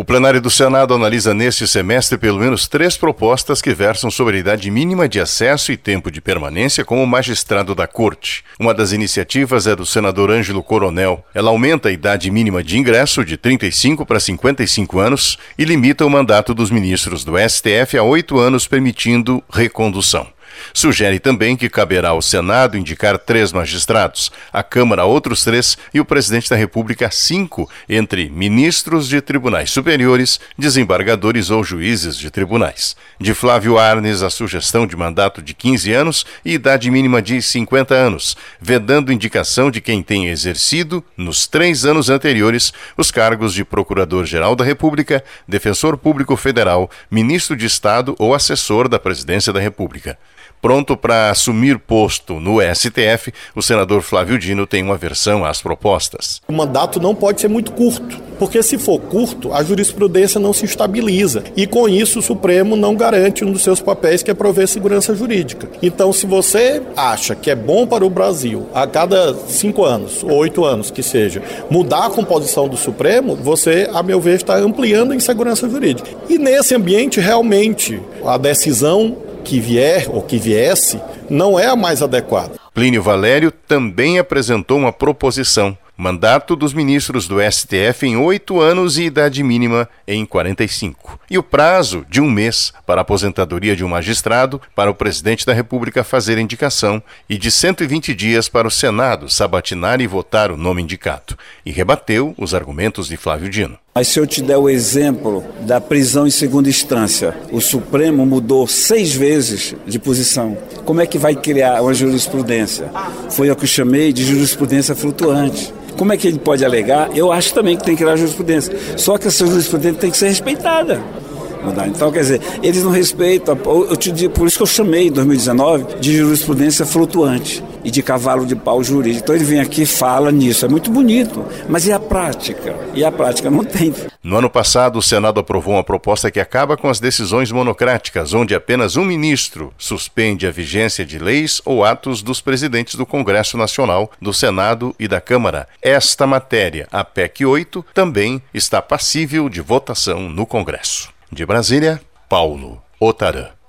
O plenário do Senado analisa neste semestre pelo menos três propostas que versam sobre a idade mínima de acesso e tempo de permanência como magistrado da Corte. Uma das iniciativas é do senador Ângelo Coronel. Ela aumenta a idade mínima de ingresso de 35 para 55 anos e limita o mandato dos ministros do STF a oito anos, permitindo recondução. Sugere também que caberá ao Senado indicar três magistrados, a Câmara outros três e o presidente da República cinco, entre ministros de tribunais superiores, desembargadores ou juízes de tribunais. De Flávio Arnes, a sugestão de mandato de 15 anos e idade mínima de 50 anos, vedando indicação de quem tenha exercido, nos três anos anteriores, os cargos de Procurador-Geral da República, Defensor Público Federal, Ministro de Estado ou assessor da Presidência da República. Pronto para assumir posto no STF, o senador Flávio Dino tem uma versão às propostas. O mandato não pode ser muito curto, porque se for curto, a jurisprudência não se estabiliza e com isso o Supremo não garante um dos seus papéis que é prover segurança jurídica. Então, se você acha que é bom para o Brasil a cada cinco anos ou oito anos que seja mudar a composição do Supremo, você, a meu ver, está ampliando a insegurança jurídica. E nesse ambiente, realmente, a decisão que vier ou que viesse não é a mais adequada. Plínio Valério também apresentou uma proposição mandato dos ministros do STF em oito anos e idade mínima em 45. E o prazo de um mês para a aposentadoria de um magistrado para o presidente da República fazer indicação e de 120 dias para o Senado sabatinar e votar o nome indicado. E rebateu os argumentos de Flávio Dino. Mas se eu te der o exemplo da prisão em segunda instância, o Supremo mudou seis vezes de posição. Como é que vai criar uma jurisprudência? Foi o que eu chamei de jurisprudência flutuante. Como é que ele pode alegar? Eu acho também que tem que criar jurisprudência. Só que essa jurisprudência tem que ser respeitada. Então, quer dizer, eles não respeitam. Eu te digo, por isso que eu chamei em 2019 de jurisprudência flutuante e de cavalo de pau jurídico. Então ele vem aqui e fala nisso. É muito bonito, mas e a prática? E a prática não tem. No ano passado, o Senado aprovou uma proposta que acaba com as decisões monocráticas, onde apenas um ministro suspende a vigência de leis ou atos dos presidentes do Congresso Nacional, do Senado e da Câmara. Esta matéria, a PEC 8, também está passível de votação no Congresso. De Brasília, Paulo Otarã.